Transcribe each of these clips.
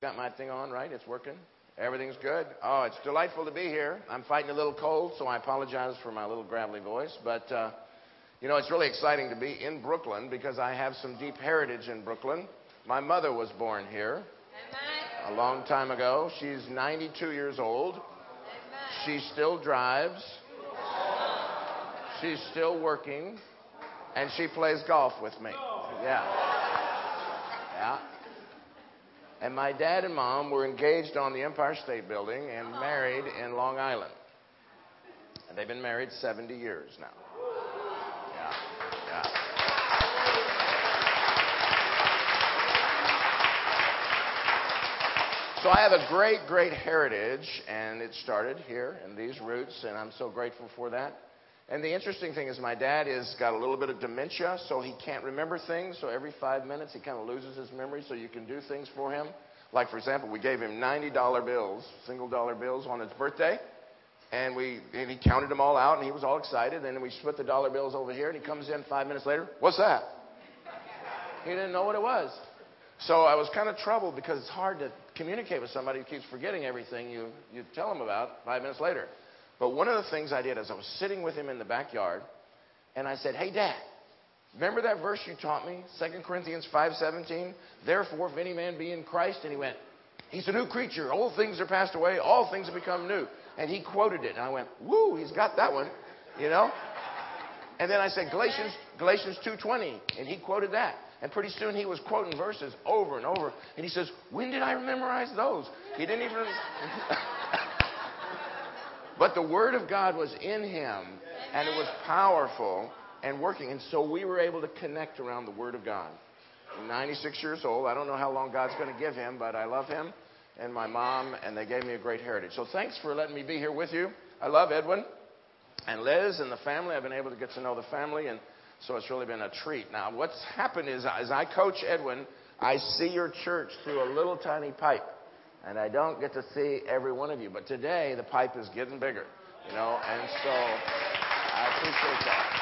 Got my thing on, right? It's working. Everything's good. Oh, it's delightful to be here. I'm fighting a little cold, so I apologize for my little gravelly voice. But, uh, you know, it's really exciting to be in Brooklyn because I have some deep heritage in Brooklyn. My mother was born here a long time ago. She's 92 years old. She still drives. She's still working. And she plays golf with me. Yeah. Yeah. And my dad and mom were engaged on the Empire State Building and married in Long Island. And they've been married 70 years now. Yeah. Yeah. So I have a great, great heritage, and it started here in these roots, and I'm so grateful for that. And the interesting thing is, my dad has got a little bit of dementia, so he can't remember things. So every five minutes, he kind of loses his memory, so you can do things for him. Like, for example, we gave him $90 bills, single dollar bills, on his birthday. And, we, and he counted them all out, and he was all excited. And then we split the dollar bills over here, and he comes in five minutes later. What's that? He didn't know what it was. So I was kind of troubled because it's hard to communicate with somebody who keeps forgetting everything you, you tell them about five minutes later. But one of the things I did is I was sitting with him in the backyard, and I said, "Hey, Dad, remember that verse you taught me, 2 Corinthians 5:17? Therefore, if any man be in Christ," and he went, "He's a new creature. Old things are passed away. All things have become new." And he quoted it, and I went, "Woo, he's got that one," you know. And then I said Galatians Galatians 2:20, and he quoted that. And pretty soon he was quoting verses over and over. And he says, When did I memorize those? He didn't even. But the Word of God was in him, and it was powerful and working. And so we were able to connect around the Word of God. I'm 96 years old. I don't know how long God's going to give him, but I love him and my mom, and they gave me a great heritage. So thanks for letting me be here with you. I love Edwin and Liz and the family. I've been able to get to know the family, and so it's really been a treat. Now, what's happened is, as I coach Edwin, I see your church through a little tiny pipe and I don't get to see every one of you. But today, the pipe is getting bigger, you know, and so I appreciate that.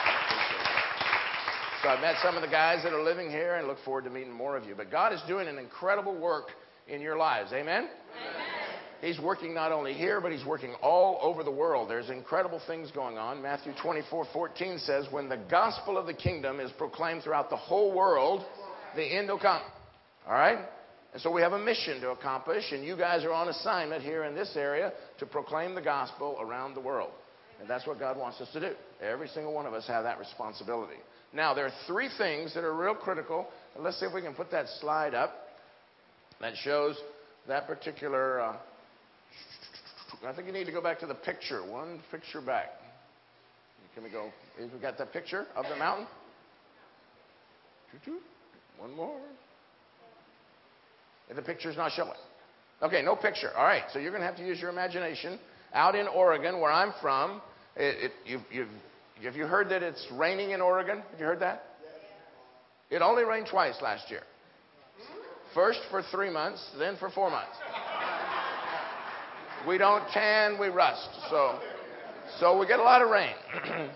So I've met some of the guys that are living here and look forward to meeting more of you. But God is doing an incredible work in your lives. Amen? Amen? He's working not only here, but he's working all over the world. There's incredible things going on. Matthew 24 14 says, When the gospel of the kingdom is proclaimed throughout the whole world, the end will come. All right? And so we have a mission to accomplish, and you guys are on assignment here in this area to proclaim the gospel around the world. And that's what God wants us to do. Every single one of us have that responsibility. Now, there are three things that are real critical. Let's see if we can put that slide up that shows that particular. Uh, I think you need to go back to the picture. One picture back. Can we go? We got that picture of the mountain? One more. The picture's not showing. Okay, no picture. All right, so you're going to have to use your imagination. Out in Oregon, where I'm from, it, it, you've, you've, have you heard that it's raining in Oregon? Have you heard that? It only rained twice last year. Hmm? First for three months, then for four months. We don't tan, we rust. So, so we get a lot of rain.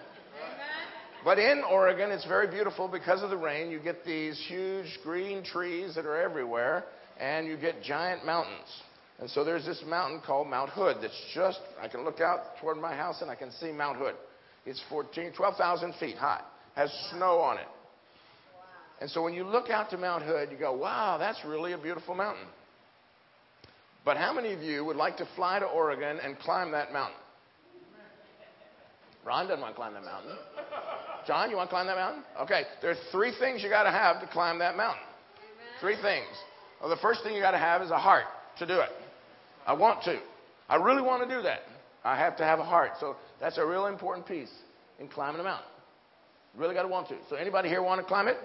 but in Oregon, it's very beautiful because of the rain. You get these huge green trees that are everywhere and you get giant mountains. And so there's this mountain called Mount Hood that's just, I can look out toward my house and I can see Mount Hood. It's 14, 12,000 feet high, has snow on it. And so when you look out to Mount Hood, you go, wow, that's really a beautiful mountain. But how many of you would like to fly to Oregon and climb that mountain? Ron doesn't want to climb that mountain. John, you want to climb that mountain? Okay, there are three things you got to have to climb that mountain. Three things. Well, the first thing you got to have is a heart to do it. I want to. I really want to do that. I have to have a heart. So that's a real important piece in climbing a mountain. You really got to want to. So anybody here want to climb it?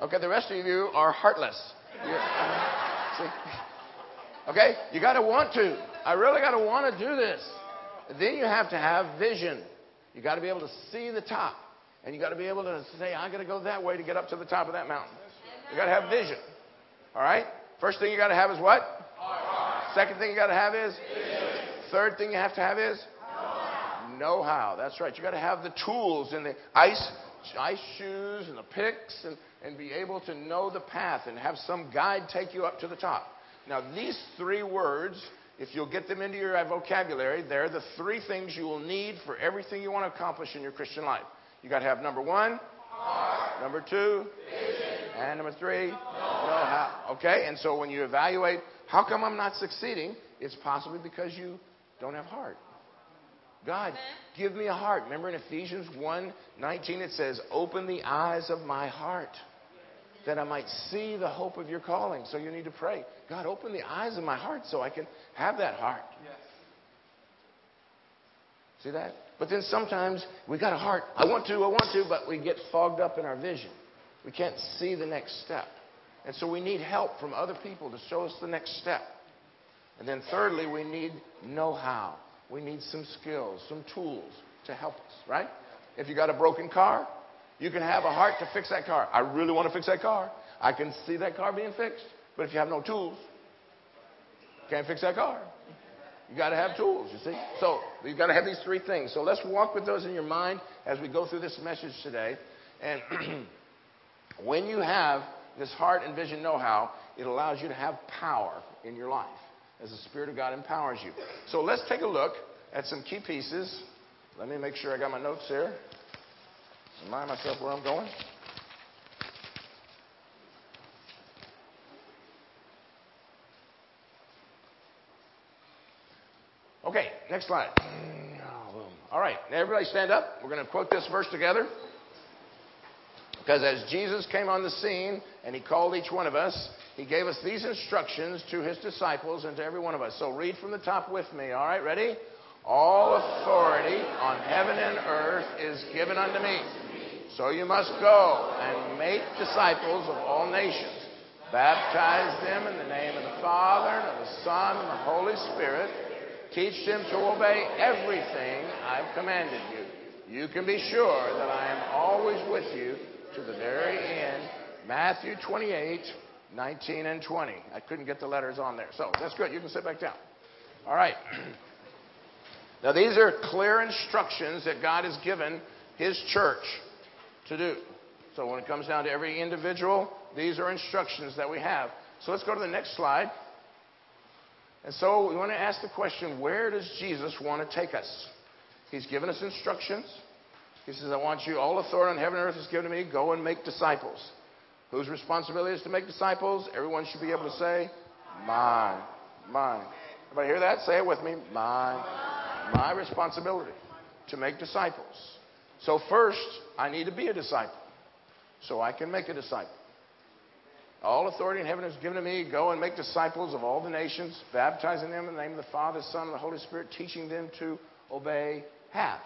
Okay, the rest of you are heartless. okay, you got to want to. I really got to want to do this. Then you have to have vision. You got to be able to see the top, and you got to be able to say, "I got to go that way to get up to the top of that mountain." You got to have vision. All right? First thing you got to have is what? Heart. Second thing you got to have is? Third thing you have to have is? Know how. That's right. You got to have the tools and the ice, ice shoes and the picks and, and be able to know the path and have some guide take you up to the top. Now, these three words, if you'll get them into your uh, vocabulary, they're the three things you will need for everything you want to accomplish in your Christian life. You got to have number one, heart. number two, vision. And number three, know how. Okay, and so when you evaluate, how come I'm not succeeding? It's possibly because you don't have heart. God, give me a heart. Remember in Ephesians 1 19, it says, Open the eyes of my heart that I might see the hope of your calling. So you need to pray, God, open the eyes of my heart so I can have that heart. Yes. See that? But then sometimes we got a heart. I want to, I want to, but we get fogged up in our vision. We can't see the next step. And so we need help from other people to show us the next step. And then thirdly, we need know how. We need some skills, some tools to help us, right? If you got a broken car, you can have a heart to fix that car. I really want to fix that car. I can see that car being fixed. But if you have no tools, can't fix that car. You got to have tools, you see. So you've got to have these three things. So let's walk with those in your mind as we go through this message today. And when you have this heart and vision know how, it allows you to have power in your life as the Spirit of God empowers you. So let's take a look at some key pieces. Let me make sure I got my notes here. Remind myself where I'm going. Okay, next slide. All right, everybody stand up. We're going to quote this verse together. Because as Jesus came on the scene and he called each one of us, he gave us these instructions to his disciples and to every one of us. So read from the top with me. All right, ready? All authority on heaven and earth is given unto me. So you must go and make disciples of all nations. Baptize them in the name of the Father, and of the Son, and the Holy Spirit. Teach them to obey everything I've commanded you. You can be sure that I am always with you to the very end. Matthew 28, 19 and 20. I couldn't get the letters on there. So that's good. You can sit back down. All right. Now, these are clear instructions that God has given His church to do. So when it comes down to every individual, these are instructions that we have. So let's go to the next slide. And so we want to ask the question where does Jesus want to take us? He's given us instructions. He says, I want you, all authority on heaven and earth is given to me. Go and make disciples. Whose responsibility is to make disciples? Everyone should be able to say, Mine. Mine. Everybody hear that? Say it with me. Mine. My responsibility to make disciples. So, first, I need to be a disciple so I can make a disciple. All authority in heaven is given to me. Go and make disciples of all the nations, baptizing them in the name of the Father, Son, and the Holy Spirit, teaching them to obey half.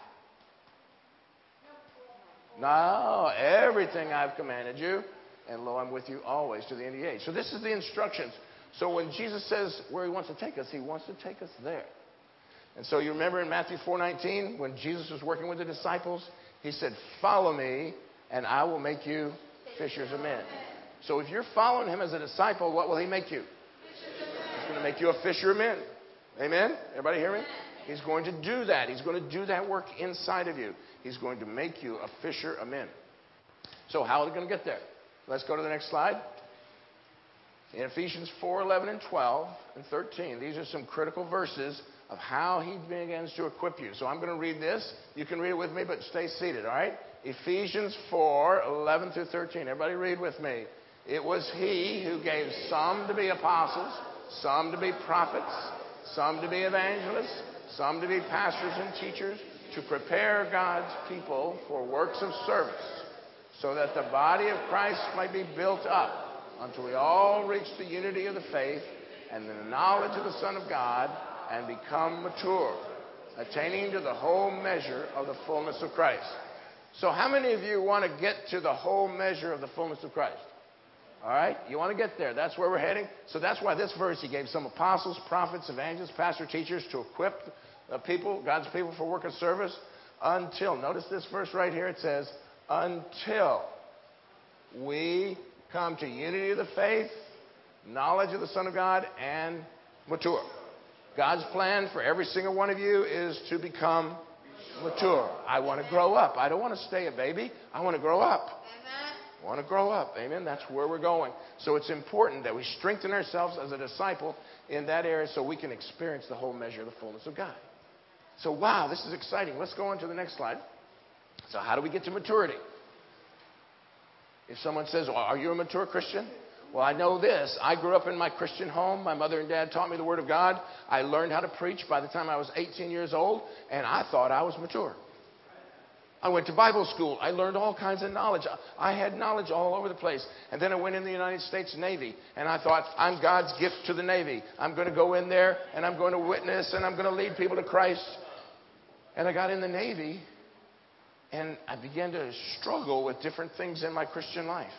No, everything I've commanded you, and lo, I'm with you always to the end of the age. So this is the instructions. So when Jesus says where he wants to take us, he wants to take us there. And so you remember in Matthew 4:19 when Jesus was working with the disciples, he said, "Follow me, and I will make you fishers of men." So if you're following him as a disciple, what will he make you? He's going to make you a fisher of men. Amen? Everybody hear me? He's going to do that. He's going to do that work inside of you. He's going to make you a fisher of men. So how are we going to get there? Let's go to the next slide. In Ephesians 4 11 and 12 and 13, these are some critical verses of how he begins to equip you. So I'm going to read this. You can read it with me, but stay seated, all right? Ephesians 4 11 through 13. Everybody read with me. It was he who gave some to be apostles, some to be prophets, some to be evangelists, some to be pastors and teachers, to prepare God's people for works of service, so that the body of Christ might be built up until we all reach the unity of the faith and the knowledge of the Son of God and become mature, attaining to the whole measure of the fullness of Christ. So, how many of you want to get to the whole measure of the fullness of Christ? All right? You want to get there. That's where we're heading. So, that's why this verse he gave some apostles, prophets, evangelists, pastor, teachers to equip the people, God's people, for work of service until, notice this verse right here. It says, until we come to unity of the faith, knowledge of the Son of God, and mature. God's plan for every single one of you is to become mature. I want to grow up. I don't want to stay a baby. I want to grow up. I want to grow up. Amen. That's where we're going. So it's important that we strengthen ourselves as a disciple in that area so we can experience the whole measure of the fullness of God. So, wow, this is exciting. Let's go on to the next slide. So, how do we get to maturity? If someone says, well, Are you a mature Christian? Well, I know this. I grew up in my Christian home. My mother and dad taught me the Word of God. I learned how to preach by the time I was 18 years old, and I thought I was mature. I went to Bible school. I learned all kinds of knowledge. I had knowledge all over the place. And then I went in the United States Navy, and I thought, I'm God's gift to the Navy. I'm going to go in there, and I'm going to witness, and I'm going to lead people to Christ. And I got in the Navy, and I began to struggle with different things in my Christian life.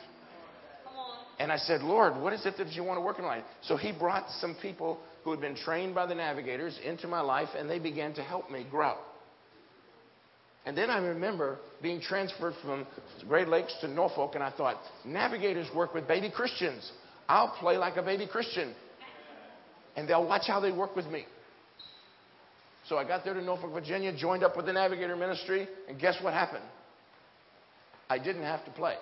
And I said, Lord, what is it that you want to work in life? So he brought some people who had been trained by the navigators into my life, and they began to help me grow. And then I remember being transferred from Great Lakes to Norfolk, and I thought, navigators work with baby Christians. I'll play like a baby Christian. And they'll watch how they work with me. So I got there to Norfolk, Virginia, joined up with the navigator ministry, and guess what happened? I didn't have to play.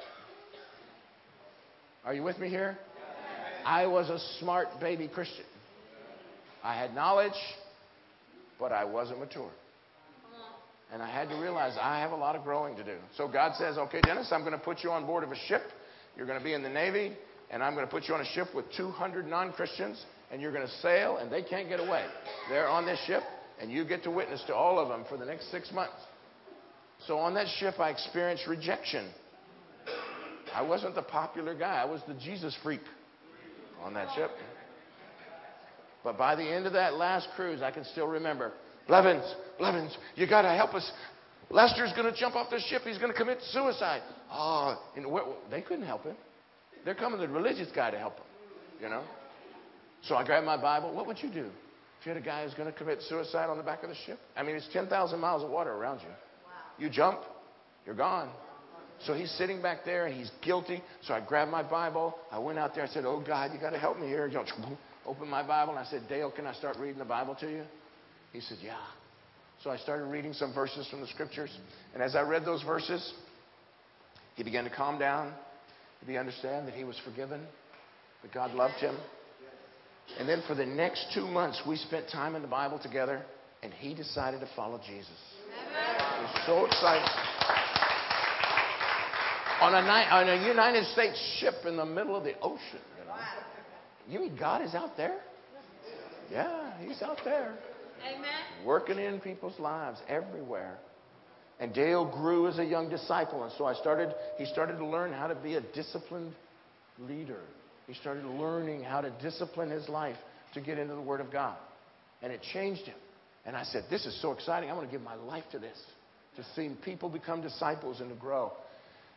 Are you with me here? I was a smart baby Christian. I had knowledge, but I wasn't mature. And I had to realize I have a lot of growing to do. So God says, okay, Dennis, I'm going to put you on board of a ship. You're going to be in the Navy, and I'm going to put you on a ship with 200 non Christians, and you're going to sail, and they can't get away. They're on this ship, and you get to witness to all of them for the next six months. So on that ship, I experienced rejection. I wasn't the popular guy, I was the Jesus freak on that ship. But by the end of that last cruise, I can still remember Blevins, Blevins, you got to help us. Lester's going to jump off the ship. He's going to commit suicide. Ah, oh, and they couldn't help him. They're coming the religious guy to help him, you know. So I grabbed my Bible. What would you do if you had a guy who's going to commit suicide on the back of the ship? I mean, it's 10,000 miles of water around you. Wow. You jump, you're gone. So he's sitting back there and he's guilty. So I grabbed my Bible. I went out there. I said, Oh, God, you got to help me here. You know, open my Bible. And I said, Dale, can I start reading the Bible to you? He said, Yeah. So I started reading some verses from the scriptures. And as I read those verses, he began to calm down. He began to understand that he was forgiven, that God loved him. And then for the next two months, we spent time in the Bible together, and he decided to follow Jesus. He was so excited. On a, night, on a United States ship in the middle of the ocean, you know. You mean God is out there? Yeah, he's out there. Amen. Working in people's lives everywhere. And Dale grew as a young disciple, and so I started. He started to learn how to be a disciplined leader. He started learning how to discipline his life to get into the Word of God, and it changed him. And I said, "This is so exciting! I want to give my life to this, to see people become disciples and to grow."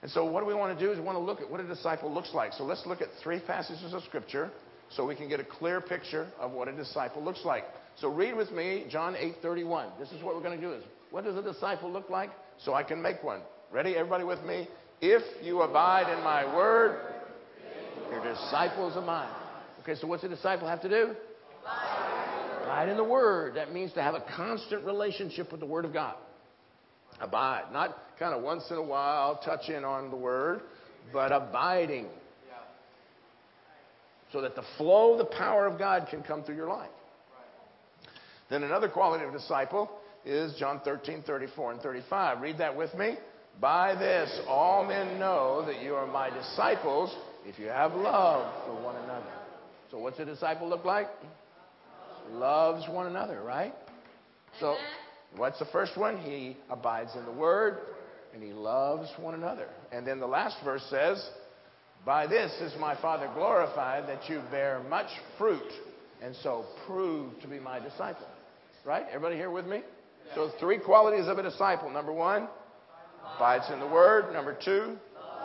And so, what do we want to do is we want to look at what a disciple looks like. So let's look at three passages of Scripture so we can get a clear picture of what a disciple looks like. So read with me John 8:31. This is what we're going to do is what does a disciple look like? So I can make one. Ready? Everybody with me? If you abide in my word, you're disciples of mine. Okay, so what's a disciple have to do? Abide in the word. That means to have a constant relationship with the word of God. Abide, not kind of once in a while touch in on the word, but abiding. So that the flow, of the power of God can come through your life. Then another quality of disciple is John 13, 34 and 35. Read that with me. By this, all men know that you are my disciples if you have love for one another. So, what's a disciple look like? Loves one another, right? So, what's the first one? He abides in the word and he loves one another. And then the last verse says, By this is my Father glorified that you bear much fruit and so prove to be my disciple. Right? Everybody here with me? So, three qualities of a disciple. Number one, abides in the word. Number two,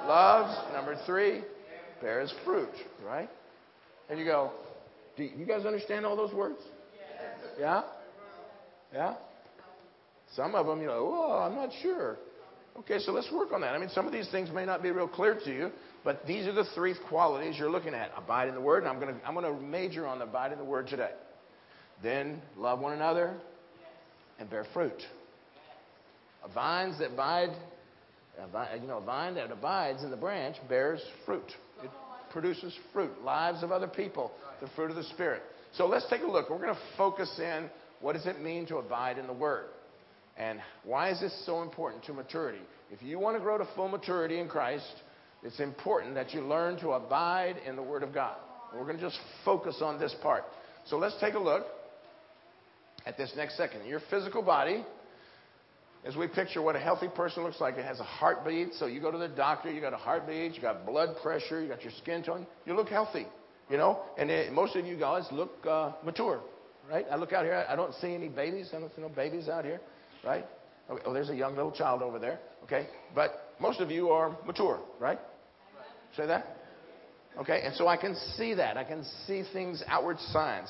loves. Number three, bears fruit. Right? And you go, do you guys understand all those words? Yeah? Yeah? Some of them, you know, oh, I'm not sure. Okay, so let's work on that. I mean, some of these things may not be real clear to you, but these are the three qualities you're looking at. Abide in the Word, and I'm going to I'm going to major on abide in the Word today. Then love one another and bear fruit. Vines that abide A vine, you know, a vine that abides in the branch bears fruit. It produces fruit, lives of other people, the fruit of the Spirit. So let's take a look. We're going to focus in what does it mean to abide in the Word? And why is this so important to maturity? If you want to grow to full maturity in Christ, it's important that you learn to abide in the Word of God. We're going to just focus on this part. So let's take a look at this next second. Your physical body, as we picture what a healthy person looks like, it has a heartbeat. So you go to the doctor, you got a heartbeat, you got blood pressure, you got your skin tone, you look healthy, you know. And it, most of you guys look uh, mature, right? I look out here, I don't see any babies. I don't see no babies out here, right? Oh, there's a young little child over there, okay? But most of you are mature, right? Say that? Okay, and so I can see that. I can see things, outward signs.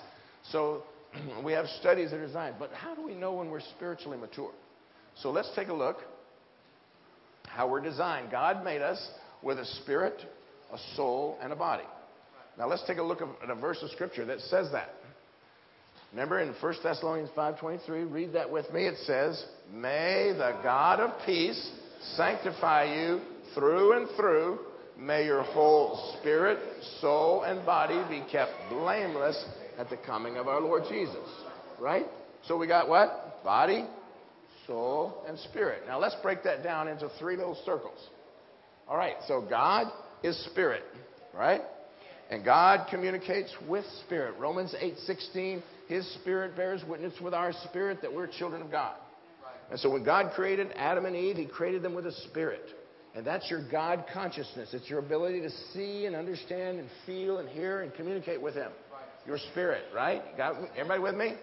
So we have studies that are designed. But how do we know when we're spiritually mature? So let's take a look how we're designed. God made us with a spirit, a soul, and a body. Now let's take a look at a verse of scripture that says that. Remember in 1 Thessalonians 5:23, read that with me. It says, "May the God of peace sanctify you through and through." May your whole spirit, soul, and body be kept blameless at the coming of our Lord Jesus. Right? So we got what? Body, soul, and spirit. Now let's break that down into three little circles. All right, so God is spirit, right? And God communicates with spirit. Romans 8:16, his spirit bears witness with our spirit that we're children of God. And so when God created Adam and Eve, he created them with a spirit. And that's your God consciousness. It's your ability to see and understand and feel and hear and communicate with Him. Your spirit, right? Got everybody with me?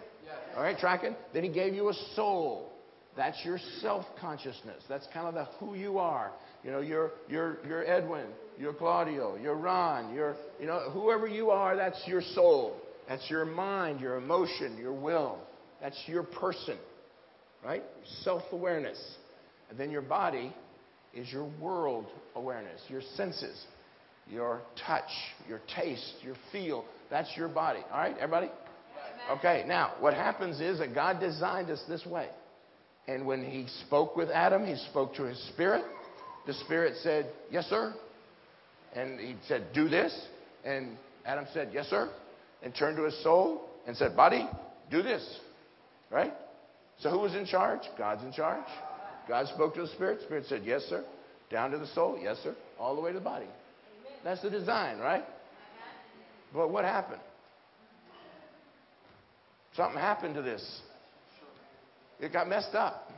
All right, tracking. Then He gave you a soul. That's your self consciousness. That's kind of the who you are. You know, you're you're you're Edwin, you're Claudio, you're Ron, you're you know whoever you are. That's your soul. That's your mind, your emotion, your will. That's your person, right? Self awareness. And then your body is your world awareness, your senses, your touch, your taste, your feel. That's your body. All right, everybody? Okay, now what happens is that God designed us this way. And when He spoke with Adam, He spoke to his spirit. The spirit said, Yes, sir. And He said, Do this. And Adam said, Yes, sir. And turned to his soul and said, Body, do this. Right? So who was in charge? God's in charge. God spoke to the spirit. Spirit said, Yes, sir. Down to the soul, yes, sir. All the way to the body. That's the design, right? But what happened? Something happened to this. It got messed up.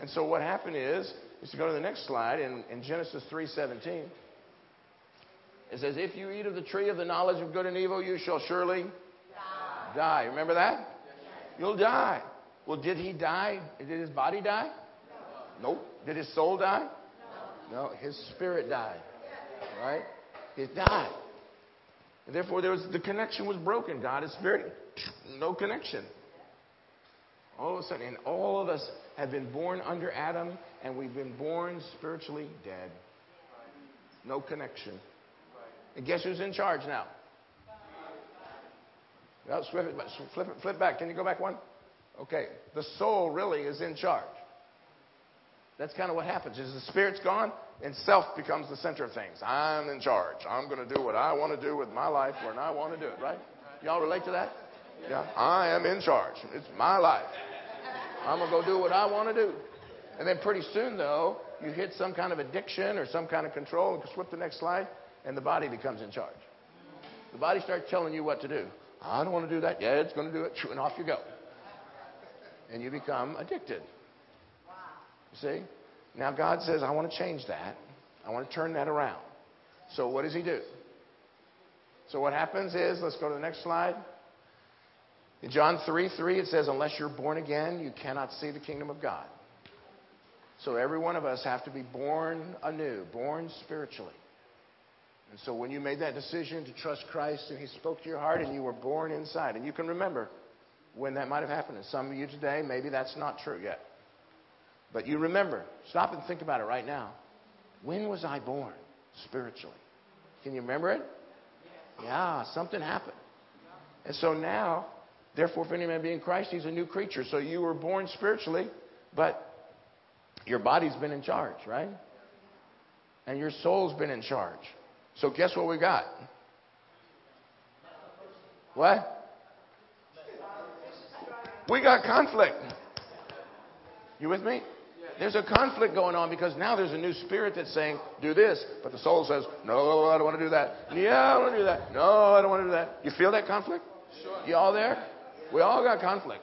And so what happened is, is to go to the next slide in, in Genesis 3.17. It says, if you eat of the tree of the knowledge of good and evil, you shall surely die. die. Remember that? You'll die. Well, did he die? Did his body die? Nope. Did his soul die? No. no his spirit died. Right? It died. And therefore, there was, the connection was broken. God is spirit. No connection. All of a sudden, and all of us have been born under Adam, and we've been born spiritually dead. No connection. And guess who's in charge now? Well, flip it, flip it, flip back. Can you go back one? Okay. The soul really is in charge. That's kind of what happens. Is the spirit's gone and self becomes the center of things. I'm in charge. I'm going to do what I want to do with my life when I want to do it, right? Y'all relate to that? Yeah. I am in charge. It's my life. I'm going to go do what I want to do. And then pretty soon, though, you hit some kind of addiction or some kind of control, and flip the next slide, and the body becomes in charge. The body starts telling you what to do. I don't want to do that. Yeah, it's going to do it. And off you go. And you become addicted. You See? Now God says, I want to change that. I want to turn that around. So what does he do? So what happens is, let's go to the next slide. In John 3 3, it says, Unless you're born again, you cannot see the kingdom of God. So every one of us have to be born anew, born spiritually. And so when you made that decision to trust Christ and He spoke to your heart and you were born inside, and you can remember when that might have happened. And some of you today, maybe that's not true yet. But you remember, stop and think about it right now. When was I born spiritually? Can you remember it? Yeah, something happened. And so now, therefore, if any man be in Christ, he's a new creature. So you were born spiritually, but your body's been in charge, right? And your soul's been in charge. So guess what we got? What? We got conflict. You with me? There's a conflict going on because now there's a new spirit that's saying, do this. But the soul says, no, I don't want to do that. Yeah, I don't want to do that. No, I don't want to do that. You feel that conflict? Sure. You all there? We all got conflict.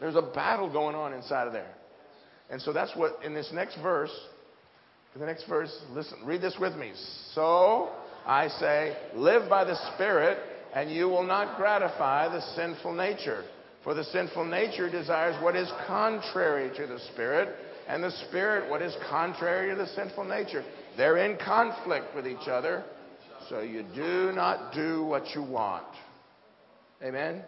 There's a battle going on inside of there. And so that's what, in this next verse, in the next verse, listen, read this with me. So I say, live by the Spirit, and you will not gratify the sinful nature. For the sinful nature desires what is contrary to the Spirit, and the Spirit what is contrary to the sinful nature. They're in conflict with each other, so you do not do what you want. Amen?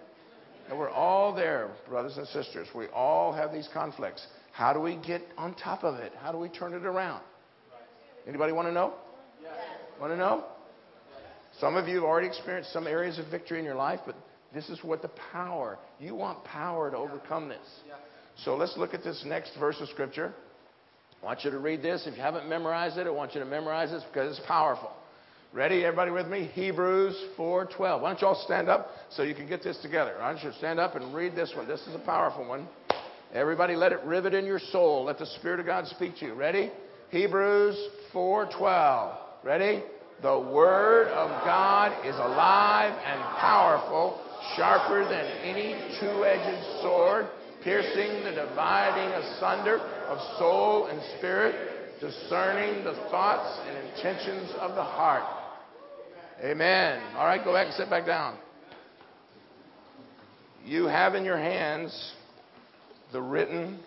And we're all there, brothers and sisters. We all have these conflicts. How do we get on top of it? How do we turn it around? Anybody want to know? Yes. Want to know? Some of you have already experienced some areas of victory in your life, but this is what the power. You want power to overcome this. So let's look at this next verse of Scripture. I want you to read this. If you haven't memorized it, I want you to memorize this because it's powerful. Ready, everybody with me? Hebrews 4:12. Why don't you all stand up so you can get this together? Why don't you stand up and read this one? This is a powerful one. Everybody, let it rivet in your soul. Let the Spirit of God speak to you. Ready? Hebrews 4:12. Ready? The Word of God is alive and powerful sharper than any two edged sword, piercing the dividing asunder of soul and spirit, discerning the thoughts and intentions of the heart. Amen. All right, go back and sit back down. You have in your hands the written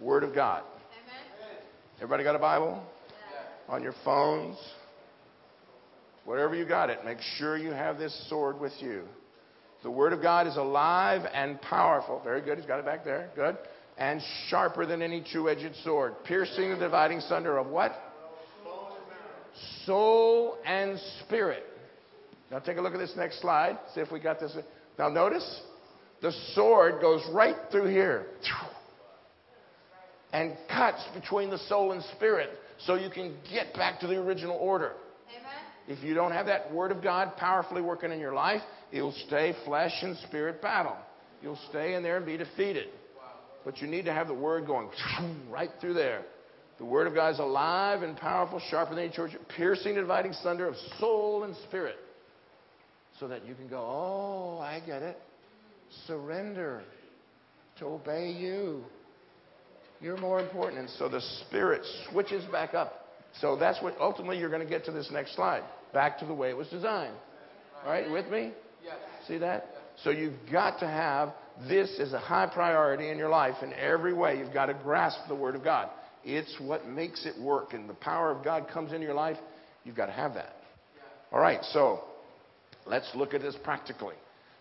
Word of God. Everybody got a Bible? On your phones? Whatever you got it, make sure you have this sword with you. The Word of God is alive and powerful. Very good. He's got it back there. Good. And sharper than any two edged sword, piercing the dividing sunder of what? Soul and spirit. Now take a look at this next slide. See if we got this. Now notice the sword goes right through here and cuts between the soul and spirit so you can get back to the original order. If you don't have that Word of God powerfully working in your life, you'll stay flesh and spirit battle. You'll stay in there and be defeated. But you need to have the Word going right through there. The Word of God is alive and powerful, sharper than any church, piercing dividing thunder of soul and spirit. So that you can go, oh, I get it. Surrender to obey you. You're more important. And so the Spirit switches back up so that's what ultimately you're going to get to this next slide. Back to the way it was designed. All right, with me? Yes. See that? So you've got to have this as a high priority in your life in every way. You've got to grasp the Word of God. It's what makes it work. And the power of God comes into your life. You've got to have that. All right, so let's look at this practically.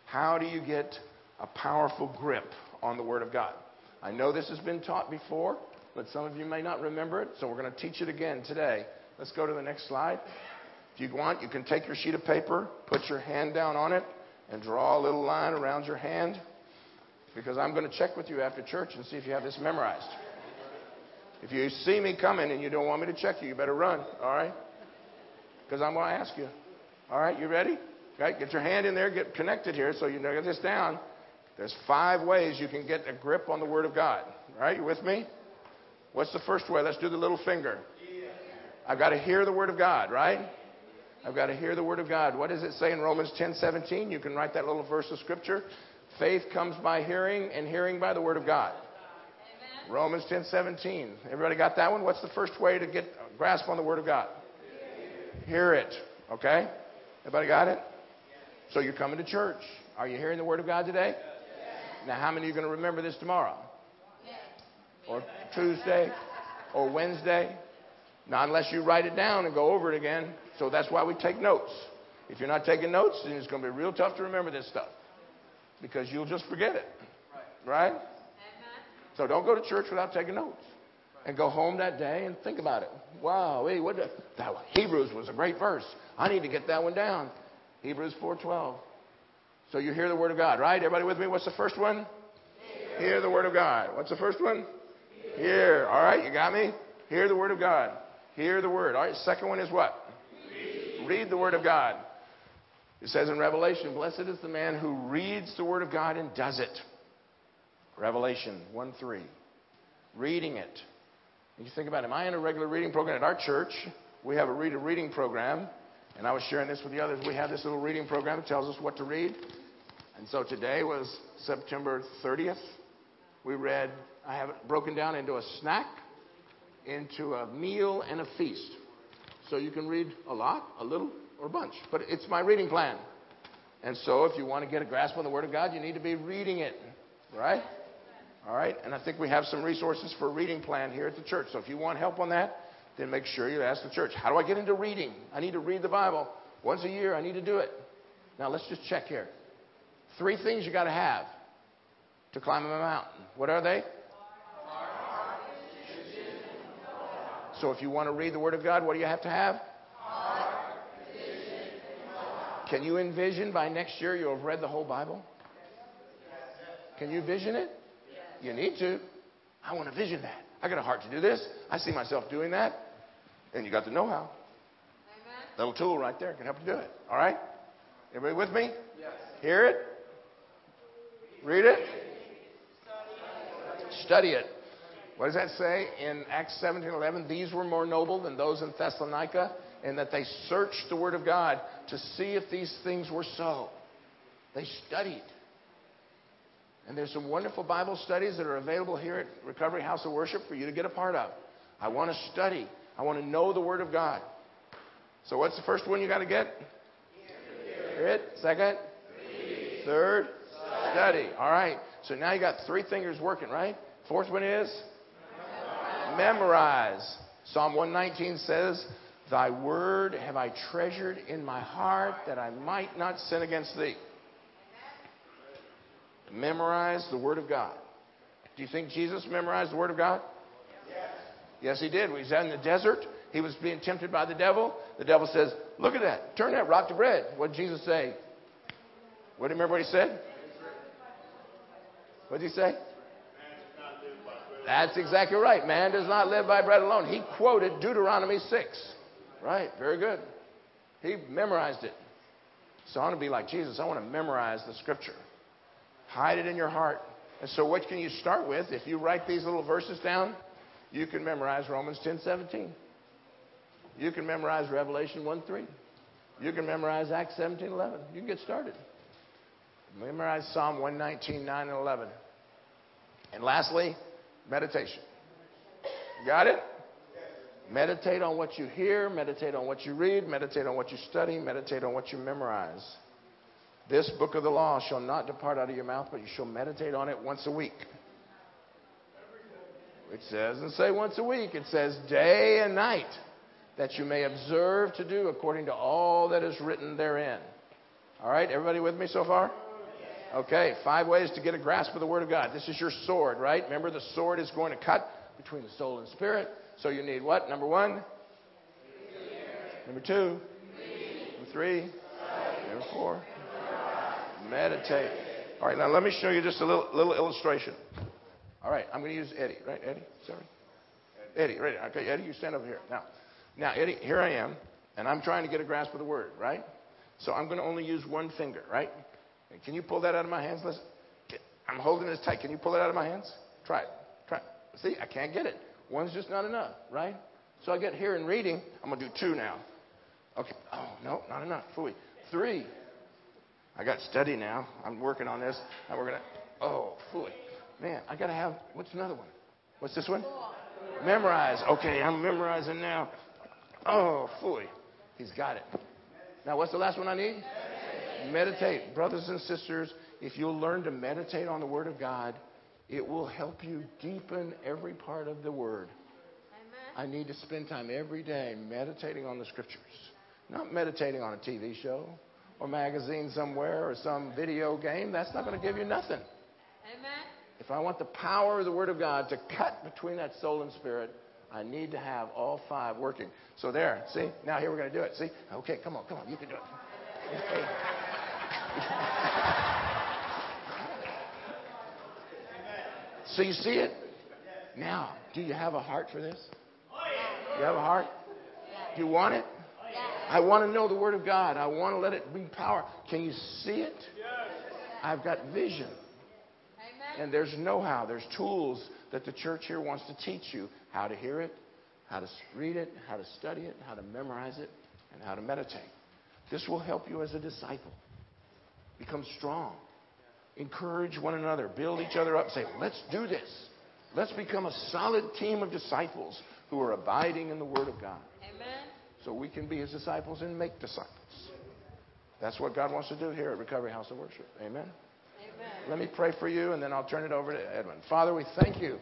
How do you get a powerful grip on the Word of God? I know this has been taught before but some of you may not remember it, so we're going to teach it again today. Let's go to the next slide. If you want, you can take your sheet of paper, put your hand down on it, and draw a little line around your hand because I'm going to check with you after church and see if you have this memorized. If you see me coming and you don't want me to check you, you better run, all right? Because I'm going to ask you. All right, you ready? Okay, get your hand in there, get connected here so you know get this down. There's five ways you can get a grip on the Word of God. Right? you with me? What's the first way? Let's do the little finger. I've got to hear the Word of God, right? I've got to hear the Word of God. What does it say in Romans 10 17? You can write that little verse of Scripture. Faith comes by hearing, and hearing by the Word of God. Amen. Romans 10 17. Everybody got that one? What's the first way to get grasp on the Word of God? Hear it. Okay? Everybody got it? So you're coming to church. Are you hearing the Word of God today? Now, how many are you going to remember this tomorrow? Or Tuesday or Wednesday. Not unless you write it down and go over it again. So that's why we take notes. If you're not taking notes, then it's going to be real tough to remember this stuff because you'll just forget it. Right? So don't go to church without taking notes. And go home that day and think about it. Wow, wait, what the, that Hebrews was a great verse. I need to get that one down. Hebrews 4:12. So you hear the word of God, right? Everybody with me? What's the first one? Hear, hear the word of God. What's the first one? Hear. All right, you got me? Hear the word of God. Hear the word. All right, second one is what? Read, Read the word of God. It says in Revelation, Blessed is the man who reads the word of God and does it. Revelation 1 3. Reading it. And you think about, it, am I in a regular reading program at our church? We have a read a reading program. And I was sharing this with the others. We have this little reading program that tells us what to read. And so today was September 30th. We read, I have it broken down into a snack, into a meal, and a feast. So you can read a lot, a little, or a bunch. But it's my reading plan. And so if you want to get a grasp on the Word of God, you need to be reading it. Right? All right? And I think we have some resources for a reading plan here at the church. So if you want help on that, then make sure you ask the church, how do I get into reading? I need to read the Bible. Once a year, I need to do it. Now let's just check here. Three things you got to have to climb a mountain. What are they? So if you want to read the Word of God, what do you have to have? Can you envision by next year you'll have read the whole Bible? Can you vision it? You need to. I want to vision that. I got a heart to do this. I see myself doing that. And you got the know how. Little tool right there can help you do it. All right? Everybody with me? Yes. Hear it? Read it? Study it. What does that say in Acts 17:11? These were more noble than those in Thessalonica, in that they searched the Word of God to see if these things were so. They studied. And there's some wonderful Bible studies that are available here at Recovery House of Worship for you to get a part of. I want to study. I want to know the Word of God. So, what's the first one you got to get? Hear it. Second? Third? Study. All right. So now you got three fingers working, right? Fourth one is? Memorize. Psalm 119 says, Thy word have I treasured in my heart that I might not sin against thee memorize the Word of God. Do you think Jesus memorized the Word of God? Yes. Yes, he did. He was out in the desert, he was being tempted by the devil. The devil says, Look at that. Turn that rock to bread. What did Jesus say? What do you remember what he said? What did he say? That's exactly right. Man does not live by bread alone. He quoted Deuteronomy 6. Right, very good. He memorized it. So I want to be like Jesus. I want to memorize the scripture. Hide it in your heart. And so, what can you start with? If you write these little verses down, you can memorize Romans 10 17. You can memorize Revelation 1 3. You can memorize Acts 17 11. You can get started. Memorize Psalm 119 9 and 11. And lastly, meditation. Got it? Meditate on what you hear, meditate on what you read, meditate on what you study, meditate on what you memorize. This book of the law shall not depart out of your mouth, but you shall meditate on it once a week. It says, and say once a week, it says day and night, that you may observe to do according to all that is written therein. All right, everybody with me so far? Okay, five ways to get a grasp of the Word of God. This is your sword, right? Remember, the sword is going to cut between the soul and spirit. So you need what? Number one? Number two? Number three? Number four? Meditate. All right, now let me show you just a little, little illustration. All right, I'm going to use Eddie, right? Eddie, sorry. Eddie, right? Okay, Eddie, you stand over here. Now, now, Eddie, here I am, and I'm trying to get a grasp of the word, right? So I'm going to only use one finger, right? Can you pull that out of my hands? Listen, I'm holding this tight. Can you pull it out of my hands? Try it. Try it. See, I can't get it. One's just not enough, right? So I get here in reading. I'm going to do two now. Okay. Oh, no, not enough. Fooey. Three. I got study now. I'm working on this. And we're going to, oh, fooey. Man, I got to have, what's another one? What's this one? Memorize. Okay, I'm memorizing now. Oh, fooey. He's got it. Now, what's the last one I need? Meditate. meditate. Brothers and sisters, if you'll learn to meditate on the Word of God, it will help you deepen every part of the Word. Amen. I need to spend time every day meditating on the Scriptures, not meditating on a TV show or magazine somewhere or some video game, that's not going to give you nothing. Amen. If I want the power of the Word of God to cut between that soul and spirit, I need to have all five working. So there, see? Now here we're going to do it. See? Okay, come on, come on, you can do it. Okay. so you see it? Now, do you have a heart for this? You have a heart? Do you want it? I want to know the Word of God. I want to let it bring power. Can you see it? I've got vision. And there's know how, there's tools that the church here wants to teach you how to hear it, how to read it, how to study it, how to memorize it, and how to meditate. This will help you as a disciple. Become strong. Encourage one another. Build each other up. Say, let's do this. Let's become a solid team of disciples who are abiding in the Word of God. So we can be His disciples and make disciples. That's what God wants to do here at Recovery House of Worship. Amen. Amen. Let me pray for you, and then I'll turn it over to Edwin. Father, we thank you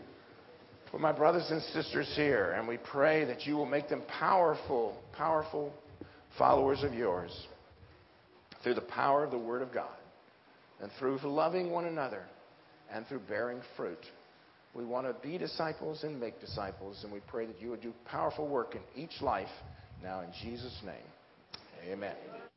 for my brothers and sisters here, and we pray that you will make them powerful, powerful followers of yours through the power of the Word of God, and through loving one another, and through bearing fruit. We want to be disciples and make disciples, and we pray that you would do powerful work in each life now in Jesus' name. Amen.